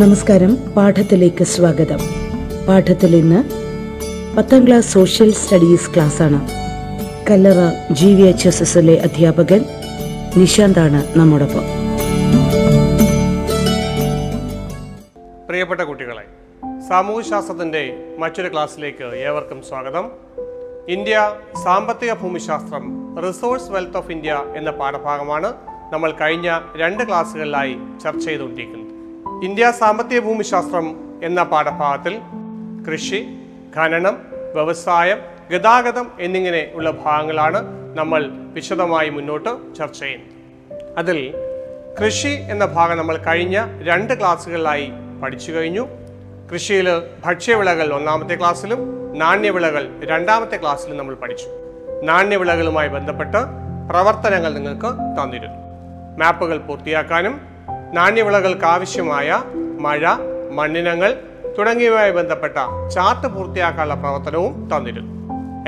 നമസ്കാരം പാഠത്തിലേക്ക് സ്വാഗതം. പാഠത്തിൽ ഇന്ന് പത്താം ക്ലാസ് സോഷ്യൽ സ്റ്റഡീസ് ക്ലാസ് ആണ് Kallara G V H S എസിലെ അധ്യാപകൻ നിശാന്താണ് നമ്മോടൊപ്പം. പ്രിയപ്പെട്ട കുട്ടികളെ സാമൂഹ്യശാസ്ത്രത്തിന്റെ മറ്റൊരു ക്ലാസ്സിലേക്ക് ഏവർക്കും സ്വാഗതം. ഇന്ത്യ സാമ്പത്തിക ഭൂമിശാസ്ത്രം റിസോഴ്സ് വെൽത്ത് ഓഫ് ഇന്ത്യ എന്ന പാഠഭാഗമാണ് നമ്മൾ കഴിഞ്ഞ രണ്ട് ക്ലാസ്സുകളിലായി ചർച്ച ചെയ്തുകൊണ്ടിരിക്കുന്നത്. ഇന്ത്യ സാമ്പത്തിക ഭൂമിശാസ്ത്രം എന്ന പാഠഭാഗത്തിൽ കൃഷി ഖനനം വ്യവസായം ഗതാഗതം എന്നിങ്ങനെ ഉള്ള ഭാഗങ്ങളാണ് നമ്മൾ വിശദമായി മുന്നോട്ട് ചർച്ച ചെയ്യുന്നത്. അതിൽ കൃഷി എന്ന ഭാഗം നമ്മൾ കഴിഞ്ഞ രണ്ട് ക്ലാസ്സുകളിലായി പഠിച്ചു കഴിഞ്ഞു. കൃഷിയിൽ ഭക്ഷ്യവിളകൾ ഒന്നാമത്തെ ക്ലാസ്സിലും നാണ്യവിളകൾ രണ്ടാമത്തെ ക്ലാസ്സിലും നമ്മൾ പഠിച്ചു. നാണ്യവിളകളുമായി ബന്ധപ്പെട്ട് പ്രവർത്തനങ്ങൾ നിങ്ങൾക്ക് തന്നിരുന്നു. മാപ്പുകൾ പൂർത്തിയാക്കാനും നാണ്യവിളകൾക്ക് ആവശ്യമായ മഴ മണ്ണിനങ്ങൾ തുടങ്ങിയവയുമായി ബന്ധപ്പെട്ട ചാർട്ട് പൂർത്തിയാക്കാനുള്ള പ്രവർത്തനവും തന്നിരുന്നു.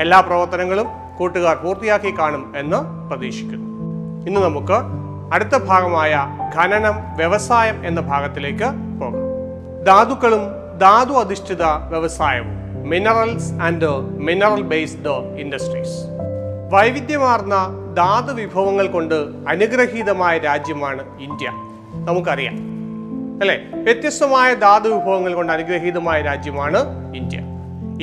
എല്ലാ പ്രവർത്തനങ്ങളും കൂട്ടുകാർ പൂർത്തിയാക്കി കാണും എന്ന് പ്രതീക്ഷിക്കുന്നു. ഇന്ന് നമുക്ക് അടുത്ത ഭാഗമായ ഖനനം വ്യവസായം എന്ന ഭാഗത്തിലേക്ക് പോകാം. ധാതുക്കളും ധാതു അധിഷ്ഠിത വ്യവസായവും minerals and mineral based industries വൈവിധ്യമാർന്ന ധാതു വിഭവങ്ങൾ കൊണ്ട് അനുഗ്രഹീതമായ രാജ്യമാണ് ഇന്ത്യ. നമുക്കറിയാം. അല്ലെ? വ്യത്യസ്തമായ ധാതു വിഭവങ്ങൾ കൊണ്ട് അനുഗ്രഹീതമായ രാജ്യമാണ് ഇന്ത്യ.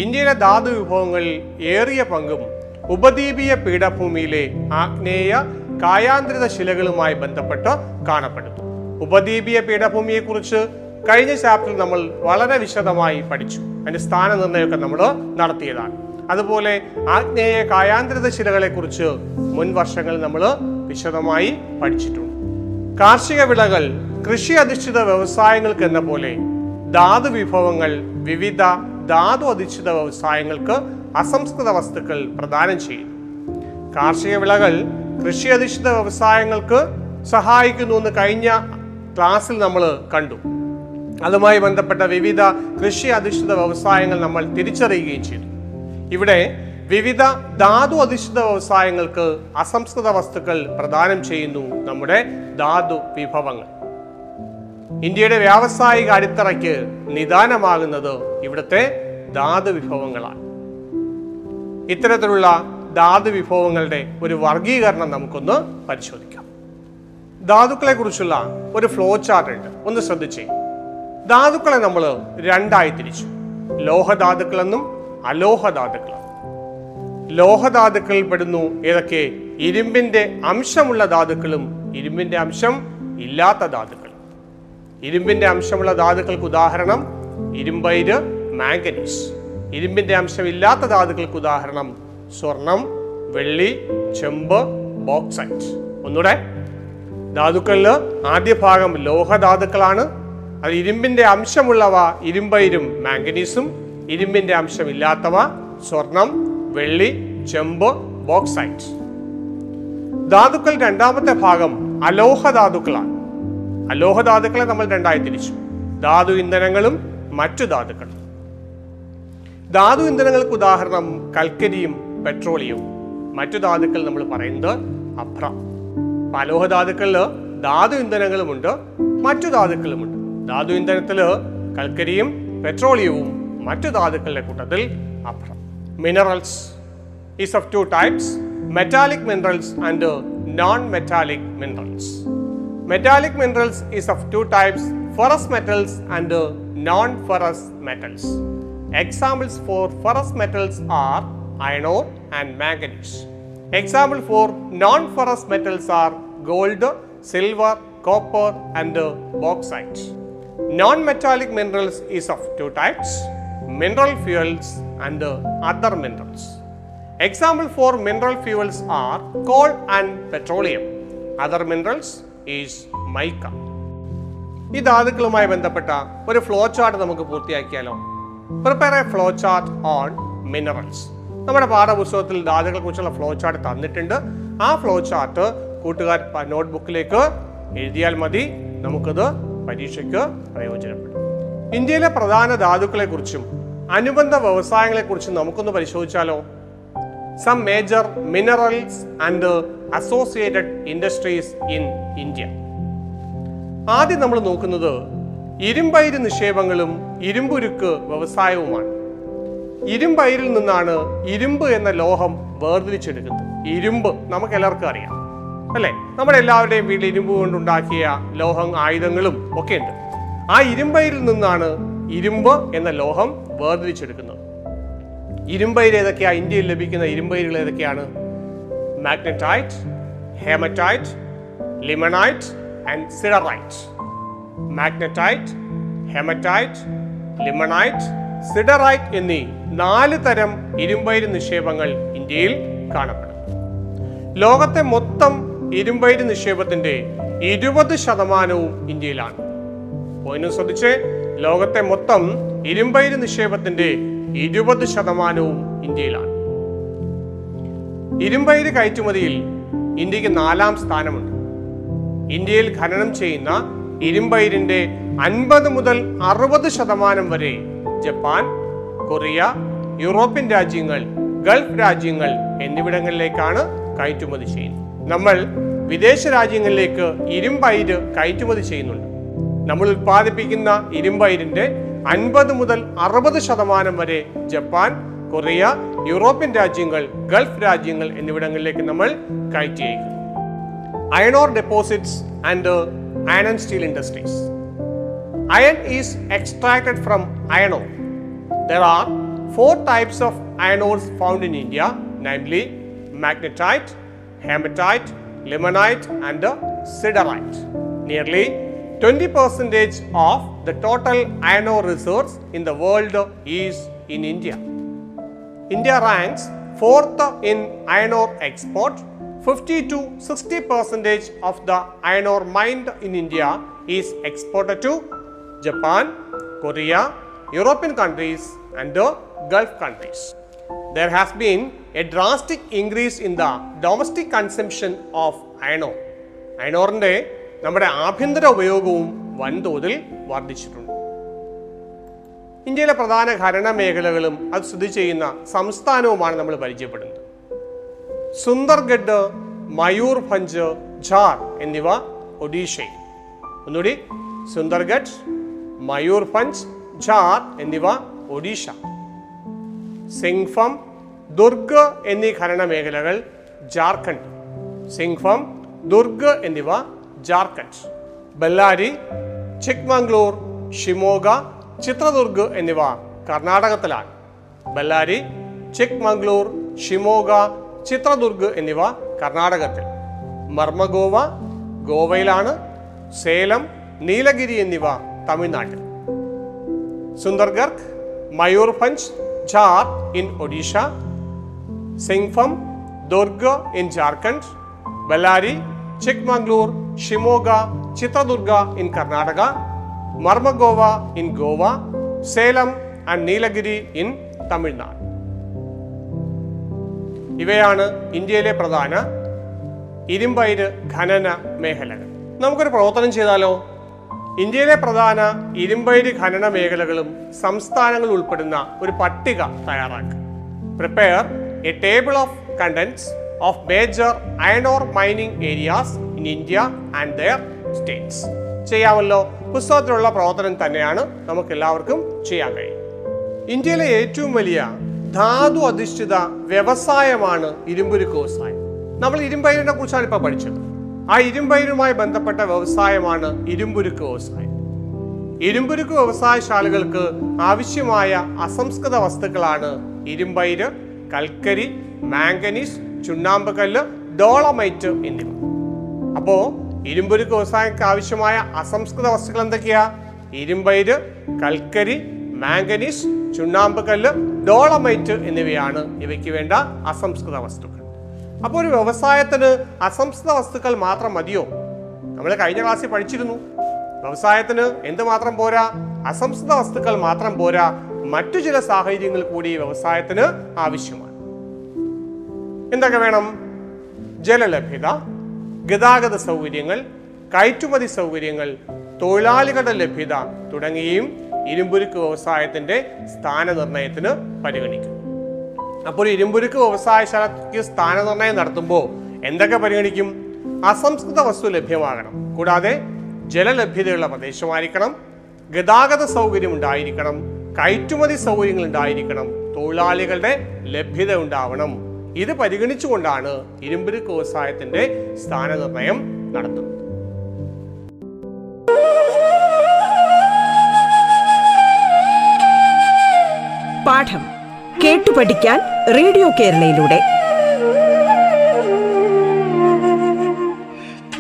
ഇന്ത്യയിലെ ധാതു വിഭവങ്ങളിൽ ഏറിയ പങ്കും ഉപദ്വീപീയ പീഠഭൂമിയിലെ ആഗ്നേയ കായാന്തരിത ശിലകളുമായി ബന്ധപ്പെട്ട് കാണപ്പെടുന്നു. ഉപദ്വീപീയ പീഠഭൂമിയെക്കുറിച്ച് കഴിഞ്ഞ ചാപ്റ്ററിൽ നമ്മൾ വളരെ വിശദമായി പഠിച്ചു. അതിന്റെ സ്ഥാനനിർണയമൊക്കെ നമ്മൾ നടത്തിയതാണ്. അതുപോലെ ആഗ്നേയ കായാന്തരിത ശിലകളെക്കുറിച്ച് മുൻ വർഷങ്ങളിൽ നമ്മൾ വിശദമായി പഠിച്ചിട്ടുണ്ട്. കാർഷിക വിളകൾ കൃഷി അധിഷ്ഠിത വ്യവസായങ്ങൾക്ക് എന്ന പോലെ ധാതു വിഭവങ്ങൾ വിവിധ ധാതു അധിഷ്ഠിത വ്യവസായങ്ങൾക്ക് അസംസ്കൃത വസ്തുക്കൾ പ്രദാനം ചെയ്യുന്നു. കാർഷിക വിളകൾ കൃഷി അധിഷ്ഠിത വ്യവസായങ്ങൾക്ക് സഹായിക്കുന്നു എന്ന് കഴിഞ്ഞ ക്ലാസ്സിൽ നമ്മൾ കണ്ടു. അതുമായി ബന്ധപ്പെട്ട വിവിധ കൃഷി അധിഷ്ഠിത വ്യവസായങ്ങൾ നമ്മൾ തിരിച്ചറിയുകയും ചെയ്തു. ഇവിടെ വിവിധ ധാതു അധിഷ്ഠിത വ്യവസായങ്ങൾക്ക് അസംസ്കൃത വസ്തുക്കൾ പ്രദാനം ചെയ്യുന്നു നമ്മുടെ ധാതു വിഭവങ്ങൾ. ഇന്ത്യയുടെ വ്യാവസായിക അടിത്തറയ്ക്ക് നിദാനമാകുന്നത് ഇവിടുത്തെ ധാതു വിഭവങ്ങളാണ്. ഇത്തരത്തിലുള്ള ധാതു വിഭവങ്ങളുടെ ഒരു വർഗീകരണം നമുക്കൊന്ന് പരിശോധിക്കാം. ധാതുക്കളെ കുറിച്ചുള്ള ഒരു ഫ്ലോ ചാർട്ട് ഉണ്ട്. ഒന്ന് ശ്രദ്ധിച്ചേ. ധാതുക്കളെ നമ്മൾ രണ്ടായി തിരിച്ചു. ലോഹധാതുക്കളെന്നും അലോഹധാതുക്കളെന്നും. ലോഹധാതുക്കളിൽ പെടുന്നു ഏതൊക്കെ? ഇരുമ്പിന്റെ അംശമുള്ള ധാതുക്കളും ഇരുമ്പിന്റെ അംശം ഇല്ലാത്ത ധാതുക്കൾ ഇരുമ്പിന്റെ അംശമുള്ള ധാതുക്കൾക്ക് ഉദാഹരണം ഇരുമ്പൈര് മാംഗനീസ്. ഇരുമ്പിന്റെ അംശം ഇല്ലാത്ത ധാതുക്കൾക്ക് ഉദാഹരണം സ്വർണം വെള്ളി ചെമ്പ് ബോക്സൈറ്റ്. ഒന്നുകൂടെ ധാതുക്കളിൽ ആദ്യ ഭാഗം ലോഹധാതുക്കളാണ്. അത് ഇരുമ്പിന്റെ അംശമുള്ളവ ഇരുമ്പയിരും മാംഗനീസും. ഇരുമ്പിന്റെ അംശം ഇല്ലാത്തവ സ്വർണം വെള്ളി ചെമ്പ് ബോക്സൈറ്റ്. ധാതുക്കൾ രണ്ടാമത്തെ ഭാഗം അലോഹ ധാതുക്കളാണ് അലോഹ ധാതുക്കളെ നമ്മൾ രണ്ടായി തിരിച്ചു. ധാതു ഇന്ധനങ്ങളും മറ്റു ധാതുക്കളും. ധാതു ഇന്ധനങ്ങൾക്ക് ഉദാഹരണം കൽക്കരിയും പെട്രോളിയവും. മറ്റു ധാതുക്കൾ നമ്മൾ പറയുന്നത് അഭ്ര അലോഹ ധാതുക്കളിൽ ധാതു ഇന്ധനങ്ങളുമുണ്ട് മറ്റു ധാതുക്കളുമുണ്ട്. ധാതു ഇന്ധനത്തിൽ കൽക്കരിയും പെട്രോളിയവും മറ്റു ധാതുക്കളുടെ കൂട്ടത്തിൽ അഭ്ര Minerals is of two types, metallic minerals and non-metallic minerals. Metallic minerals is of two types, ferrous metals and non-ferrous metals. Examples for ferrous metals are iron ore and manganese. Example for non-ferrous metals are gold, silver, copper and bauxite. Non-metallic minerals is of two types, mineral fuels and uh, other minerals. Example for mineral fuels are coal and petroleum. Minerals is mica. ഈ ധാതുക്കളുമായി ബന്ധപ്പെട്ട ഒരു flow chart നമുക്ക് പൂർത്തിയാക്കിയാലോ prepare a flow chart on minerals നമ്മുടെ പാഠപുസ്തകത്തിൽ ധാതുക്കളെ കുറിച്ചുള്ള flow chart തന്നിട്ടുണ്ട് ആ ഫ്ലോ ചാർട്ട് കൂട്ടുകാർ നോട്ട്ബുക്കിലേക്ക് എഴുതിയാൽ മതി നമുക്കത് പരീക്ഷയ്ക്ക് പ്രയോജനപ്പെടും ഇന്ത്യയിലെ പ്രധാന ധാതുക്കളെ കുറിച്ചും അനുബന്ധ വ്യവസായങ്ങളെ കുറിച്ച് നമുക്കൊന്ന് പരിശോധിച്ചാലോ? Some major minerals and associated industries in India ആദ്യം നമ്മൾ നോക്കുന്നത് ഇരുമ്പയിര് നിക്ഷേപങ്ങളും ഇരുമ്പുരുക്ക് വ്യവസായവുമാണ്. ഇരുമ്പയിരിൽ നിന്നാണ് ഇരുമ്പ് എന്ന ലോഹം വേർതിരിച്ചെടുക്കുന്നത്. ഇരുമ്പ് നമുക്ക് എല്ലാവർക്കും അറിയാം അല്ലേ? നമ്മുടെ എല്ലാവരുടെയും വീട്ടിൽ ഇരുമ്പ് കൊണ്ടുണ്ടാക്കിയ ലോഹം ആയുധങ്ങളും ഒക്കെ ഉണ്ട് ആ ഇരുമ്പയിരിൽ നിന്നാണ് ഇരുമ്പ് എന്ന ലോഹം വേർതിരിച്ചെടുക്കുന്നത് ഇരുമ്പയിൽ ഏതൊക്കെയാണ് ഇന്ത്യയിൽ ലഭിക്കുന്ന ഇരുമ്പയിരുകൾ ഏതൊക്കെയാണ്? Magnetite hematite limonite and siderite magnetite hematite limonite siderite എന്നീ നാല് തരം ഇരുമ്പയിര് നിക്ഷേപങ്ങൾ ഇന്ത്യയിൽ കാണപ്പെടുന്നു. ലോകത്തെ മൊത്തം ഇരുമ്പയിര് നിക്ഷേപത്തിന്റെ ഇരുപത് ശതമാനവും ഇന്ത്യയിലാണ്. പോയിന്റ് ശ്രദ്ധിച്ച്. ലോകത്തെ മൊത്തം ഇരുമ്പയിര് നിക്ഷേപത്തിന്റെ ഇരുപത് ശതമാനവും ഇന്ത്യയിലാണ്. ഇരുമ്പയിര് കയറ്റുമതിയിൽ ഇന്ത്യയ്ക്ക് നാലാം സ്ഥാനമുണ്ട്. ഇന്ത്യയിൽ ഖനനം ചെയ്യുന്ന ഇരുമ്പയിരിന്റെ അൻപത് മുതൽ അറുപത് ശതമാനം വരെ ജപ്പാൻ കൊറിയ യൂറോപ്യൻ രാജ്യങ്ങൾ ഗൾഫ് രാജ്യങ്ങൾ എന്നിവിടങ്ങളിലേക്കാണ് കയറ്റുമതി ചെയ്യുന്നത്. നമ്മൾ വിദേശ രാജ്യങ്ങളിലേക്ക് ഇരുമ്പയിര് കയറ്റുമതി ചെയ്യുന്നുണ്ട്. നമ്മൾ ഉൽപ്പാദിപ്പിക്കുന്ന ഇരുമ്പയിരിന്റെ അൻപത് മുതൽ അറുപത് ശതമാനം വരെ ജപ്പാൻ കൊറിയ യൂറോപ്യൻ രാജ്യങ്ങൾ ഗൾഫ് രാജ്യങ്ങൾ എന്നിവിടങ്ങളിലേക്ക് നമ്മൾ കയറ്റി. അയക്കും iron ore deposits and iron and steel industries. Iron is extracted from iron ore. There are four types of iron ores found in India namely magnetite hematite limonite and siderite nearly limonite, and uh, siderite. Nearly 20 percentage of the total iron ore reserves in the world is in India. India ranks fourth in iron ore export. 50 to 60 percentage of the iron ore mined in India is exported to Japan, Korea, European countries, and the Gulf countries. There has been a drastic increase in the domestic consumption of iron ore. iron ore നമ്മുടെ ആഭ്യന്തര ഉപയോഗവും വൻതോതിൽ വർദ്ധിച്ചിട്ടുണ്ട്. ഇന്ത്യയിലെ പ്രധാന ഖനന മേഖലകളും അത് സ്ഥിതി ചെയ്യുന്ന സംസ്ഥാനവുമാണ് നമ്മൾ പരിചയപ്പെടുന്നത്. സുന്ദർഗഡ് മയൂർഭഞ്ച് ഝാർ എന്നിവ ഒഡീഷയിൽ. ഒന്നുകൂടി സുന്ദർഗഡ് മയൂർഭഞ്ച് ഝാർ എന്നിവ ഒഡീഷ. സിംഗ്ഫം ദുർഗ് എന്നീ ഖനന മേഖലകൾ ജാർഖണ്ഡ് സിംഗ്ഫം ദുർഗ് എന്നിവ ജാർഖണ്ഡ് ബെല്ലാരി ചിക്മംഗ്ലൂർ ഷിമോഗ ചിത്രദുർഗ് എന്നിവ കർണാടകത്തിലാണ്. ബെല്ലാരി ചിക്മംഗ്ലൂർ ഷിമോഗ ചിത്രദുർഗ് എന്നിവ കർണാടകത്തിൽ. മർമ്മഗോവ ഗോവയിലാണ്. സേലം നീലഗിരി എന്നിവ തമിഴ്നാട്ടിൽ. Sundargarh Mayurbhanj ഝാർ in Odisha. സിംഗ്ഫം Durg in Jharkhand. Bellary Chikmagalur Shimoga Chitradurga in Karnataka Marmagao in Goa Salem and Nilgiri in Tamil Nadu. ഇവയാണ് ഇന്ത്യയിലെ പ്രധാന ഇരുമ്പയിര് ഖനന മേഖലകൾ. നമുക്കൊരു പ്രവർത്തനം ചെയ്താലോ? ഇന്ത്യയിലെ പ്രധാന ഇരുമ്പയിര് ഖനന മേഖലകളും സംസ്ഥാനങ്ങൾ ഉൾപ്പെടുന്ന ഒരു പട്ടിക തയ്യാറാക്കുക. Prepare a table of contents of major iron ore mining areas in India and their states ചെയ്യാമല്ലോ. പുസ്തകത്തിലുള്ള പ്രവർത്തനം തന്നെയാണ് നമുക്ക് എല്ലാവർക്കും ചെയ്യാൻ കഴിയും. ഇന്ത്യയിലെ ഏറ്റവും വലിയ ധാതു അധിഷ്ഠിത വ്യവസായമാണ് ഇരുമ്പുരുക്ക് വ്യവസായം. നമ്മൾ ഇരുമ്പയിരിനെ കുറിച്ചാണ് ഇപ്പോൾ പഠിച്ചത്. ആ ഇരുമ്പയിരുമായി ബന്ധപ്പെട്ട വ്യവസായമാണ് ഇരുമ്പുരുക്ക് വ്യവസായം. ഇരുമ്പുരുക്ക് വ്യവസായശാലകൾക്ക് ആവശ്യമായ അസംസ്കൃത വസ്തുക്കളാണ് ഇരുമ്പയിര് കൽക്കരി മാംഗനീസ് ചുണ്ണാമ്പുകല്ല് ഡോളമൈറ്റ് എന്നിവ. അപ്പോ ഇരുമ്പുരുക്ക് വ്യവസായങ്ങൾക്ക് ആവശ്യമായ അസംസ്കൃത വസ്തുക്കൾ എന്തൊക്കെയാ? ഇരുമ്പയിര് കൽക്കരി മാംഗനീസ് ചുണ്ണാമ്പ് കല്ല് ഡോളമൈറ്റ് എന്നിവയാണ് ഇവയ്ക്ക് വേണ്ട അസംസ്കൃത വസ്തുക്കൾ. അപ്പോൾ ഒരു വ്യവസായത്തിന് അസംസ്കൃത വസ്തുക്കൾ മാത്രം മതിയോ? നമ്മൾ കഴിഞ്ഞ ക്ലാസ്സിൽ പഠിച്ചിരുന്നു. വ്യവസായത്തിന് എന്തുമാത്രം പോരാ? അസംസ്കൃത വസ്തുക്കൾ മാത്രം പോരാ. മറ്റു ചില സാഹചര്യങ്ങൾ കൂടി വ്യവസായത്തിന് ആവശ്യമാണ്. എന്തൊക്കെ വേണം? ജലലഭ്യത ഗതാഗത സൗകര്യങ്ങൾ കയറ്റുമതി സൗകര്യങ്ങൾ തൊഴിലാളികളുടെ ലഭ്യത തുടങ്ങിയും ഇരുമ്പുരുക്ക് വ്യവസായത്തിന്റെ സ്ഥാനനിർണയത്തിന് പരിഗണിക്കും. അപ്പോൾ ഇരുമ്പുരുക്ക് വ്യവസായശാലയ്ക്ക് സ്ഥാനനിർണയം നടത്തുമ്പോൾ എന്തൊക്കെ പരിഗണിക്കും? അസംസ്കൃത വസ്തു ലഭ്യമാകണം. കൂടാതെ ജലലഭ്യതയുള്ള പ്രദേശമായിരിക്കണം ഗതാഗത സൗകര്യം ഉണ്ടായിരിക്കണം കയറ്റുമതി സൗകര്യങ്ങൾ ഉണ്ടായിരിക്കണം തൊഴിലാളികളുടെ ലഭ്യത ഉണ്ടാവണം. ഇത് പരിഗണിച്ചുകൊണ്ടാണ് ഇരുമ്പുരുക്ക് വ്യവസായത്തിന്റെ സ്ഥാനനിർണയം നടത്തുന്നത് പാഠം കേട്ടു പഠിക്കാൻ റേഡിയോ കേരളയിലൂടെ.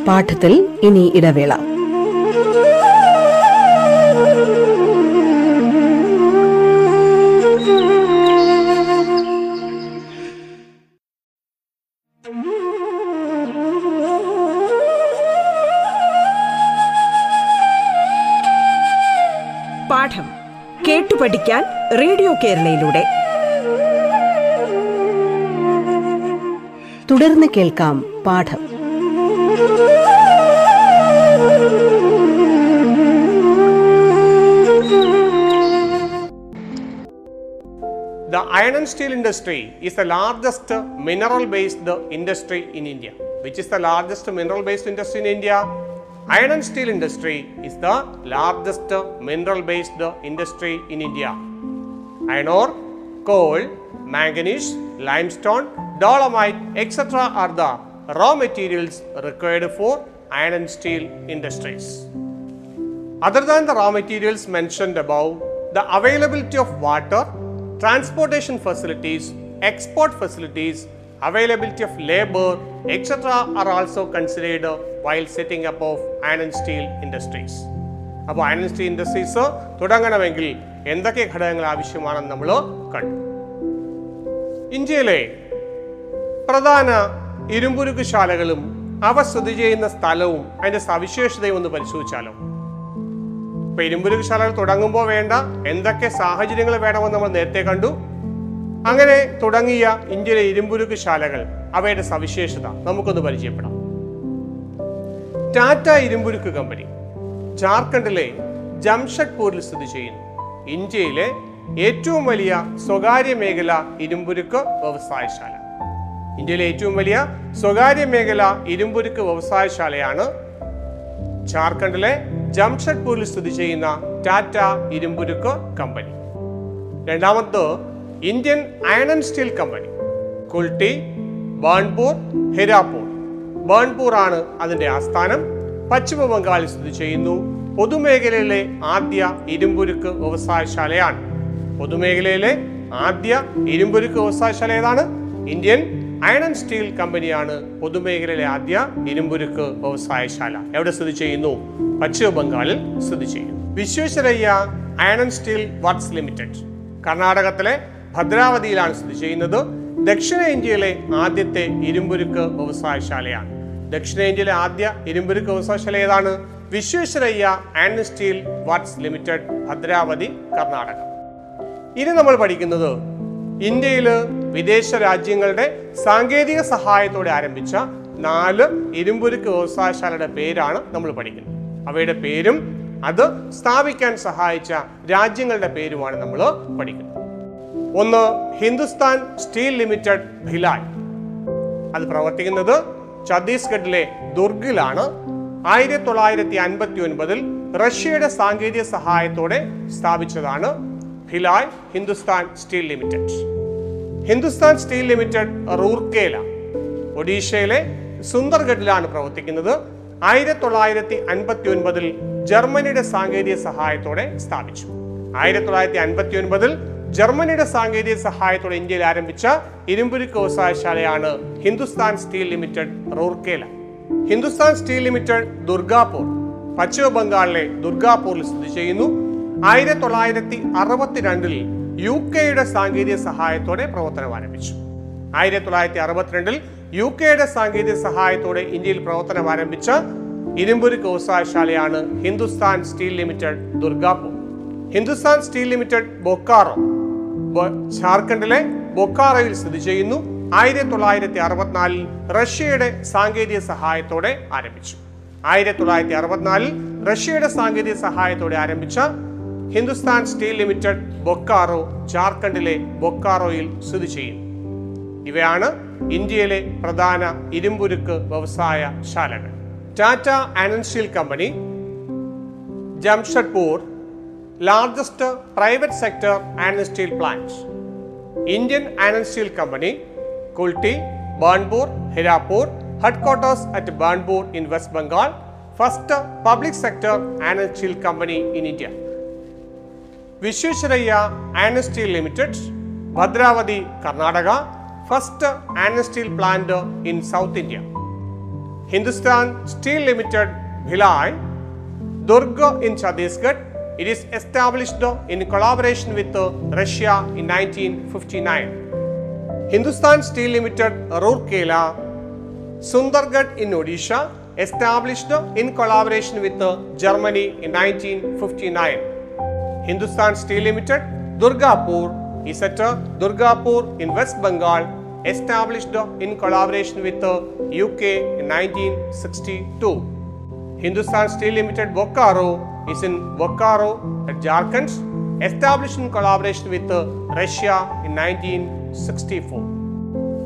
പാഠത്തിൽ ഇനി ഇടവേള. പഠിക്കാൻ റേഡിയോ കേരളയിലൂടെ. തുടർന്ന് കേൾക്കാം പാഠം. The iron and steel industry is the largest mineral based industry in India which is the largest mineral based industry in India Iron and steel industry is the largest mineral based industry in India. Iron ore, coal, manganese, limestone, dolomite, etc. are the raw materials required for iron and steel industries. Other than the raw materials mentioned above, the availability of water, transportation facilities, export facilities, availability of labor, etc. are also considered while setting up of and steel industries. അപ്പോൾ and steel industries തുടങ്ങണമെങ്കിൽ എന്തൊക്കെ ഘടകങ്ങൾ ആവശ്യമാണെന്ന് നമ്മൾ കണ്ടു. ഇന്ത്യയിലെ പ്രധാന ഇരുമ്പുരുക്ക് ശാലകളും അവ സ്ഥിതി ചെയ്യുന്ന സ്ഥലവും അതിന്റെ സവിശേഷതയും ഒന്ന് പരിശോധിച്ചാലോ? ഇപ്പൊ ഇരുമ്പുരുക്ക് ശാലകൾ തുടങ്ങുമ്പോൾ വേണ്ട എന്തൊക്കെ സാഹചര്യങ്ങൾ വേണമെന്ന് നമ്മൾ നേരത്തെ കണ്ടു. അങ്ങനെ തുടങ്ങിയ ഇന്ത്യയിലെ ഇരുമ്പുരുക്ക് ശാലകൾ അവയുടെ സവിശേഷത നമുക്കൊന്ന് പരിചയപ്പെടാം. ടാറ്റ ഇരുമ്പുരുക്ക് കമ്പനി. ജാർഖണ്ഡിലെ ജംഷഡ്പൂരിൽ സ്ഥിതി ചെയ്യുന്നു. ഇന്ത്യയിലെ ഏറ്റവും വലിയ സ്വകാര്യ മേഖല ഇരുമ്പുരുക്ക് വ്യവസായശാല. ഇന്ത്യയിലെ ഏറ്റവും വലിയ സ്വകാര്യ മേഖല ഇരുമ്പുരുക്ക് വ്യവസായശാലയാണ് ജാർഖണ്ഡിലെ ജംഷഡ്പൂരിൽ സ്ഥിതി ചെയ്യുന്ന ടാറ്റ ഇരുമ്പുരുക്ക് കമ്പനി. രണ്ടാമത് Indian iron and steel company. Kulti Burnpur Hirapur. Burnpur ആണ് അതിന്റെ ആസ്ഥാനം. പശ്ചിമ ബംഗാളിൽ സ്ഥിതി ചെയ്യുന്നു. പൊതുമേഖലയിലെ ആദ്യ ഇരുമ്പുരുക്ക് വ്യവസായശാലയാണ്. പൊതുമേഖലയിലെ ആദ്യ ഇരുമ്പുരുക്ക് വ്യവസായശാല ഏതാണ്? ഇന്ത്യൻ അയൺ ആൻഡ് സ്റ്റീൽ കമ്പനിയാണ് പൊതുമേഖലയിലെ ആദ്യ ഇരുമ്പുരുക്ക് വ്യവസായശാല. എവിടെ സ്ഥിതി ചെയ്യുന്നു? പശ്ചിമ ബംഗാളിൽ സ്ഥിതി ചെയ്യുന്നു. Visvesvaraya iron and steel works limited. കർണാടകത്തിലെ ഭദ്രാവതിയിലാണ് സ്ഥിതി ചെയ്യുന്നത്. ദക്ഷിണ ഇന്ത്യയിലെ ആദ്യത്തെ ഇരുമ്പുരുക്ക് വ്യവസായശാലയാണ്. ദക്ഷിണേന്ത്യയിലെ ആദ്യ ഇരുമ്പുരുക്ക് വ്യവസായശാല ഏതാണ്? Visvesvaraya and steel works limited Bhadravati Karnataka. ഇനി നമ്മൾ പഠിക്കുന്നത് ഇന്ത്യയിൽ വിദേശ രാജ്യങ്ങളുടെ സാങ്കേതിക സഹായത്തോടെ ആരംഭിച്ച നാല് ഇരുമ്പുരുക്ക് വ്യവസായശാലയുടെ പേരാണ് നമ്മൾ പഠിക്കുന്നത്. അവയുടെ പേരും അത് സ്ഥാപിക്കാൻ സഹായിച്ച രാജ്യങ്ങളുടെ പേരുമാണ് നമ്മൾ പഠിക്കുന്നത്. ഒന്ന് ഹിന്ദുസ്ഥാൻ സ്റ്റീൽ ലിമിറ്റഡ് ഭിലായ്. അത് പ്രവർത്തിക്കുന്നത് ഛത്തീസ്ഗഡിലെ ദുർഗിലാണ് ആയിരത്തി തൊള്ളായിരത്തി അൻപത്തി ഒൻപതിൽ റഷ്യയുടെ സാങ്കേതിക സഹായത്തോടെ സ്ഥാപിച്ചതാണ് Bhilai Hindustan steel limited. Hindustan steel limited Rourkela ഒഡീഷയിലെ സുന്ദർഗഡിലാണ് പ്രവർത്തിക്കുന്നത്. ആയിരത്തി തൊള്ളായിരത്തി അൻപത്തി ഒൻപതിൽ ജർമ്മനിയുടെ സാങ്കേതിക സഹായത്തോടെ സ്ഥാപിച്ചു. ആയിരത്തി തൊള്ളായിരത്തി അൻപത്തി ഒൻപതിൽ ജർമ്മനിയുടെ സാങ്കേതിക സഹായത്തോടെ ഇന്ത്യയിൽ ആരംഭിച്ച ഇരുമ്പുരുക്ക് വ്യവസായശാലയാണ് Hindustan steel limited Rourkela. Hindustan steel limited Durgapur. പശ്ചിമ ബംഗാളിലെ ദുർഗാപൂരിൽ സ്ഥിതി ചെയ്യുന്നു. ആയിരത്തി തൊള്ളായിരത്തി അറുപത്തിരണ്ടിൽ യു കെയുടെ സാങ്കേതിക സഹായത്തോടെ പ്രവർത്തനം ആരംഭിച്ചു. ആയിരത്തി തൊള്ളായിരത്തി അറുപത്തിരണ്ടിൽ യു കെയുടെ സാങ്കേതിക സഹായത്തോടെ ഇന്ത്യയിൽ പ്രവർത്തനം ആരംഭിച്ച ഇരുമ്പുരുക്ക് വ്യവസായശാലയാണ് Hindustan steel limited Durgapur. Hindustan steel limited Bokaro. ഝാർഖണ്ഡിലെ ബൊക്കാറോയിൽ സ്ഥിതി ചെയ്യുന്നു. ആയിരത്തി തൊള്ളായിരത്തി അറുപത്തിനാലിൽ റഷ്യയുടെ സാങ്കേതിക സഹായത്തോടെ ആരംഭിച്ചു. ആയിരത്തി തൊള്ളായിരത്തി അറുപത്തിനാലിൽ റഷ്യയുടെ സാങ്കേതിക സഹായത്തോടെ ആരംഭിച്ച ഹിന്ദുസ്ഥാൻ സ്റ്റീൽ ലിമിറ്റഡ് ബൊക്കാറോ ജാർഖണ്ഡിലെ ബൊക്കാറോയിൽ സ്ഥിതി ചെയ്യുന്നു. ഇവയാണ് ഇന്ത്യയിലെ പ്രധാന ഇരുമ്പുരുക്ക് വ്യവസായ ശാലകൾ. Tata and steel company Jamshedpur largest private sector iron steel plants. Indian Iron Steel Company, Kulti, Banpur, Hirapur, headquarters at Banpur in West Bengal, first public sector iron steel company in India. Vishwesharaya Iron Steel Limited, Bhadravadi, Karnataka, first iron steel plant in South India. Hindustan Steel Limited, Bhilai, Durga in Chhattisgarh, it is established in collaboration with Russia in 1959. Hindustan Steel Limited, Rourkela, Sundargarh in Odisha, established in collaboration with Germany in 1959. Hindustan Steel Limited, Durgapur, is at Durgapur in West Bengal, established in collaboration with UK in 1962. Hindustan Steel Limited Bokaro is in Bokaro at Jharkhand, established in collaboration with uh, Russia in 1964.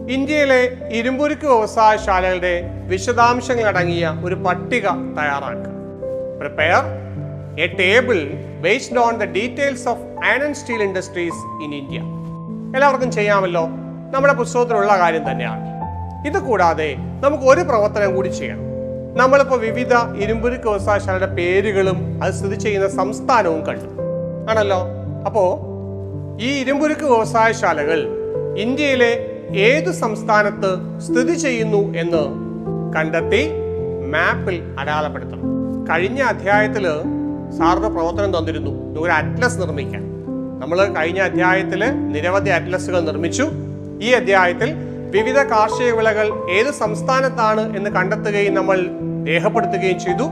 ഇന്ത്യയിലെ ഇരുമ്പുരുക്ക് വ്യവസായശാലകളുടെ വിശദാംശങ്ങൾ അടങ്ങിയ ഒരു പട്ടിക തയ്യാറാക്കുക. Prepare a table based on the details of iron and steel industries in India എല്ലാവർക്കും ചെയ്യാമല്ലോ. നമ്മുടെ പുസ്തകത്തിലുള്ള കാര്യം തന്നെയാണ്. ഇത് കൂടാതെ നമുക്ക് ഒരു പ്രവർത്തനം കൂടി ചെയ്യണം. നമ്മളിപ്പോൾ വിവിധ ഇരുമ്പുരുക്ക് വ്യവസായശാലയുടെ പേരുകളും അത് സ്ഥിതി ചെയ്യുന്ന സംസ്ഥാനവും കണ്ടു. ആണല്ലോ? അപ്പോൾ ഈ ഇരുമ്പുരുക്ക് വ്യവസായശാലകൾ ഇന്ത്യയിലെ ഏത് സംസ്ഥാനത്ത് സ്ഥിതി ചെയ്യുന്നു എന്ന് കണ്ടെത്തി മാപ്പിൽ അടയാളപ്പെടുത്തണം. കഴിഞ്ഞ അധ്യായത്തിൽ സാറിന് പ്രവർത്തനം തന്നിരുന്നു. ഒരു അറ്റ്ലസ് നിർമ്മിക്കാൻ. നമ്മൾ കഴിഞ്ഞ അധ്യായത്തിൽ നിരവധി അറ്റ്ലസുകൾ നിർമ്മിച്ചു. ഈ അധ്യായത്തിൽ വിവിധ കാർഷിക വിളകൾ ഏത് സംസ്ഥാനത്താണ് എന്ന് കണ്ടെത്തുകയും നമ്മൾ രേഖപ്പെടുത്തുകയും ചെയ്തു.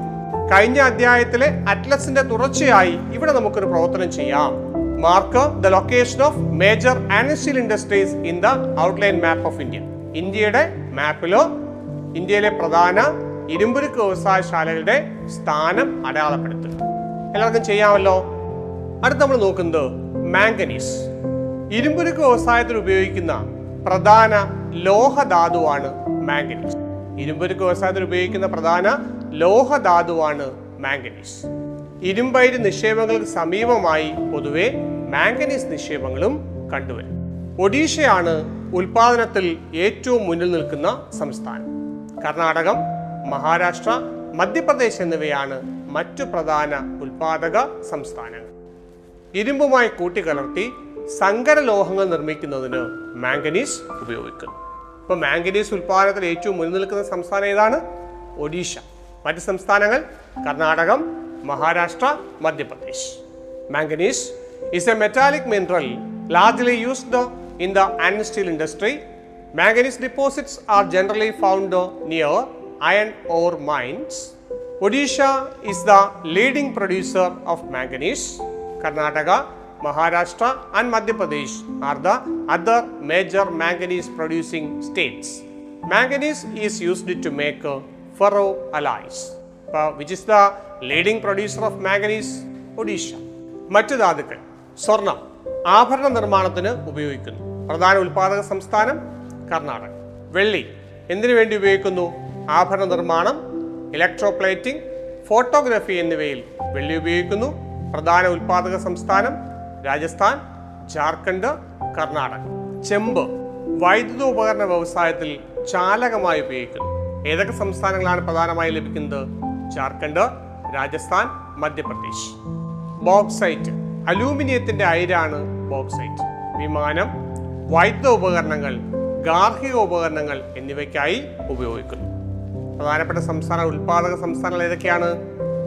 കഴിഞ്ഞ അധ്യായത്തിലെ അറ്റ്ലസിന്റെ തുടർച്ചയായി ഇവിടെ നമുക്കൊരു പ്രവർത്തനം ചെയ്യാം. Mark the location of major and steel industries in the outline map of India ഇന്ത്യയുടെ മാപ്പിലോ ഇന്ത്യയിലെ പ്രധാന ഇരുമ്പുരുക്ക് വ്യവസായശാലകളുടെ സ്ഥാനം അടയാളപ്പെടുത്തുക. എല്ലാവർക്കും ചെയ്യാമല്ലോ? അടുത്ത് നമ്മൾ നോക്കുന്നത് മാംഗനീസ്. ഇരുമ്പുരുക്ക് വ്യവസായത്തിൽ ഉപയോഗിക്കുന്ന പ്രധാന ലോഹധാതുവാണ് മാംഗനീസ്. ഇരുമ്പുരുക്ക് വ്യവസായത്തിൽ ഉപയോഗിക്കുന്ന പ്രധാന ലോഹധാതുവാണ് മാംഗനീസ്. ഇരുമ്പയിര് നിക്ഷേപങ്ങൾക്ക് സമീപമായി പൊതുവെ മാംഗനീസ് നിക്ഷേപങ്ങളും കണ്ടുവരും ഒഡീഷയാണ് ഉൽപാദനത്തിൽ ഏറ്റവും മുന്നിൽ നിൽക്കുന്ന സംസ്ഥാനം. കർണാടകം മഹാരാഷ്ട്ര മധ്യപ്രദേശ് എന്നിവയാണ് മറ്റു പ്രധാന ഉൽപാദക സംസ്ഥാനങ്ങൾ. ഇരുമ്പുമായി കൂട്ടിക്കലർത്തി സങ്കര ലോഹങ്ങൾ നിർമ്മിക്കുന്നതിന് മാംഗനീസ് ഉപയോഗിക്കുന്നു. ഇപ്പോൾ മാംഗനീസ് ഉൽപാദനത്തിൽ ഏറ്റവും മുന്നിൽ നിൽക്കുന്ന സംസ്ഥാനം ഏതാണ്? ഒഡീഷ. മറ്റ് സംസ്ഥാനങ്ങൾ? Karnataka Maharashtra Madhya Pradesh. Manganese is a metallic mineral largely used in the and steel industry manganese deposits are generally found near iron ore mines Odisha is the leading producer of manganese Karnataka Maharashtra, and Madhya Pradesh are the other major manganese producing states. Manganese is used to make uh, ferro alloys. Uh, which is the leading producer of manganese? Odisha. മറ്റു ധാതുക്കൾ സ്വർണം ആഭരണ നിർമ്മാണത്തിന് ഉപയോഗിക്കുന്നു പ്രധാന ഉൽപാദക സംസ്ഥാനം കർണാടക വെള്ളി എന്തിനു വേണ്ടി ഉപയോഗിക്കുന്നു ആഭരണ നിർമ്മാണം ഇലക്ട്രോപ്ലേറ്റിംഗ് ഫോട്ടോഗ്രാഫി എന്നിവയിൽ വെള്ളി ഉപയോഗിക്കുന്നു പ്രധാന ഉൽപാദക സംസ്ഥാനം രാജസ്ഥാൻ ജാർഖണ്ഡ് കർണാടക. ചെമ്പ് വൈദ്യുത ഉപകരണ വ്യവസായത്തിൽ ചാലകമായി ഉപയോഗിക്കുന്നു. ഏതൊക്കെ സംസ്ഥാനങ്ങളാണ് പ്രധാനമായി ലഭിക്കുന്നത്? ജാർഖണ്ഡ് രാജസ്ഥാൻ മധ്യപ്രദേശ്. ബോക്സൈറ്റ്. അലൂമിനിയത്തിന്റെ അയിരാണ് ബോക്സൈറ്റ്. വിമാനം വൈദ്യുത ഉപകരണങ്ങൾ ഗാർഹിക ഉപകരണങ്ങൾ എന്നിവയ്ക്കായി ഉപയോഗിക്കുന്നു. പ്രധാനപ്പെട്ട സംസ്ഥാന ഉൽപാദക സംസ്ഥാനങ്ങൾ ഏതൊക്കെയാണ്?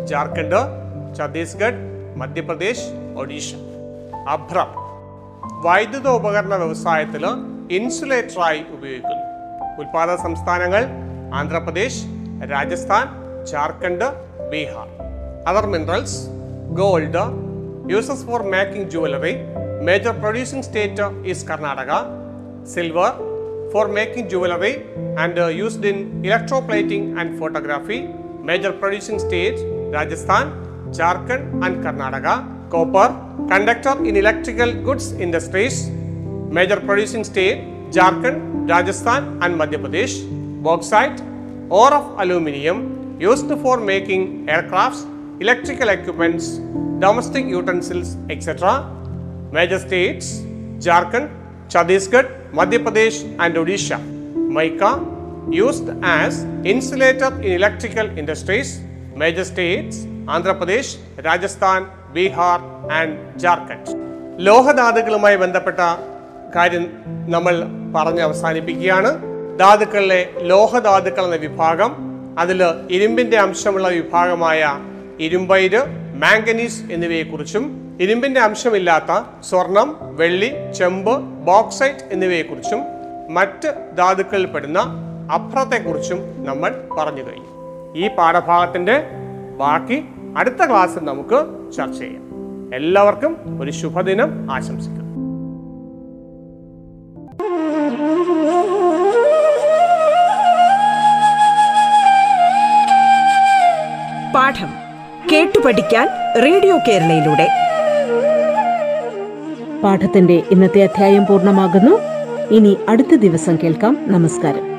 ജാർഖണ്ഡ് ഛത്തീസ്ഗഡ് മധ്യപ്രദേശ് ഒഡീഷ. അഭ്രം. വൈദ്യുത ഉപകരണ വ്യവസായത്തിൽ ഇൻസുലേറ്ററായി ഉപയോഗിക്കുന്നു. ഉൽപാദന സംസ്ഥാനങ്ങൾ Andhra Pradesh Rajasthan Jharkhand Bihar. Other minerals gold uses for making jewellery major producing state is Karnataka silver for making jewellery and used in electroplating and photography major producing state Rajasthan Jharkhand and Karnataka. Copper, conductor in electrical goods industries. Major producing state Jharkhand, Rajasthan, and Madhya Pradesh. Bauxite, ore of aluminium used for making aircrafts, electrical equipments, domestic utensils, etc. Major states Jharkhand, Chhattisgarh, Madhya Pradesh, and Odisha. Mica used as insulator in electrical industries. Major states Andhra Pradesh, Rajasthan, Bihar, and Jharkhand. ലോഹധാതുക്കളുമായി ബന്ധപ്പെട്ട കാര്യം നമ്മൾ പറഞ്ഞ് അവസാനിപ്പിക്കുകയാണ്. ധാതുക്കളിലെ ലോഹധാതുക്കൾ എന്ന വിഭാഗം അതിൽ ഇരുമ്പിന്റെ അംശമുള്ള വിഭാഗമായ ഇരുമ്പയിര് മാംഗനീസ് എന്നിവയെക്കുറിച്ചും ഇരുമ്പിന്റെ അംശമില്ലാത്ത സ്വർണം വെള്ളി ചെമ്പ് ബോക്സൈറ്റ് എന്നിവയെക്കുറിച്ചും മറ്റ് ധാതുക്കളിൽ പെടുന്ന അഭ്രത്തെക്കുറിച്ചും നമ്മൾ പറഞ്ഞു കഴിഞ്ഞു. ഈ പാഠഭാഗത്തിന്റെ ബാക്കി അടുത്ത ക്ലാസ്സിൽ നമുക്ക് ചർച്ച ചെയ്യാം. എല്ലാവർക്കും ഒരു ശുഭദിനം ആശംസിക്കുന്നു. പാഠം കേട്ടു പഠിക്കാൻ റേഡിയോ കേരളയിലൂടെ. പാഠത്തിന്റെ ഇന്നത്തെ അധ്യായം പൂർണമാകുന്നു. ഇനി അടുത്ത ദിവസം കേൾക്കാം. നമസ്കാരം.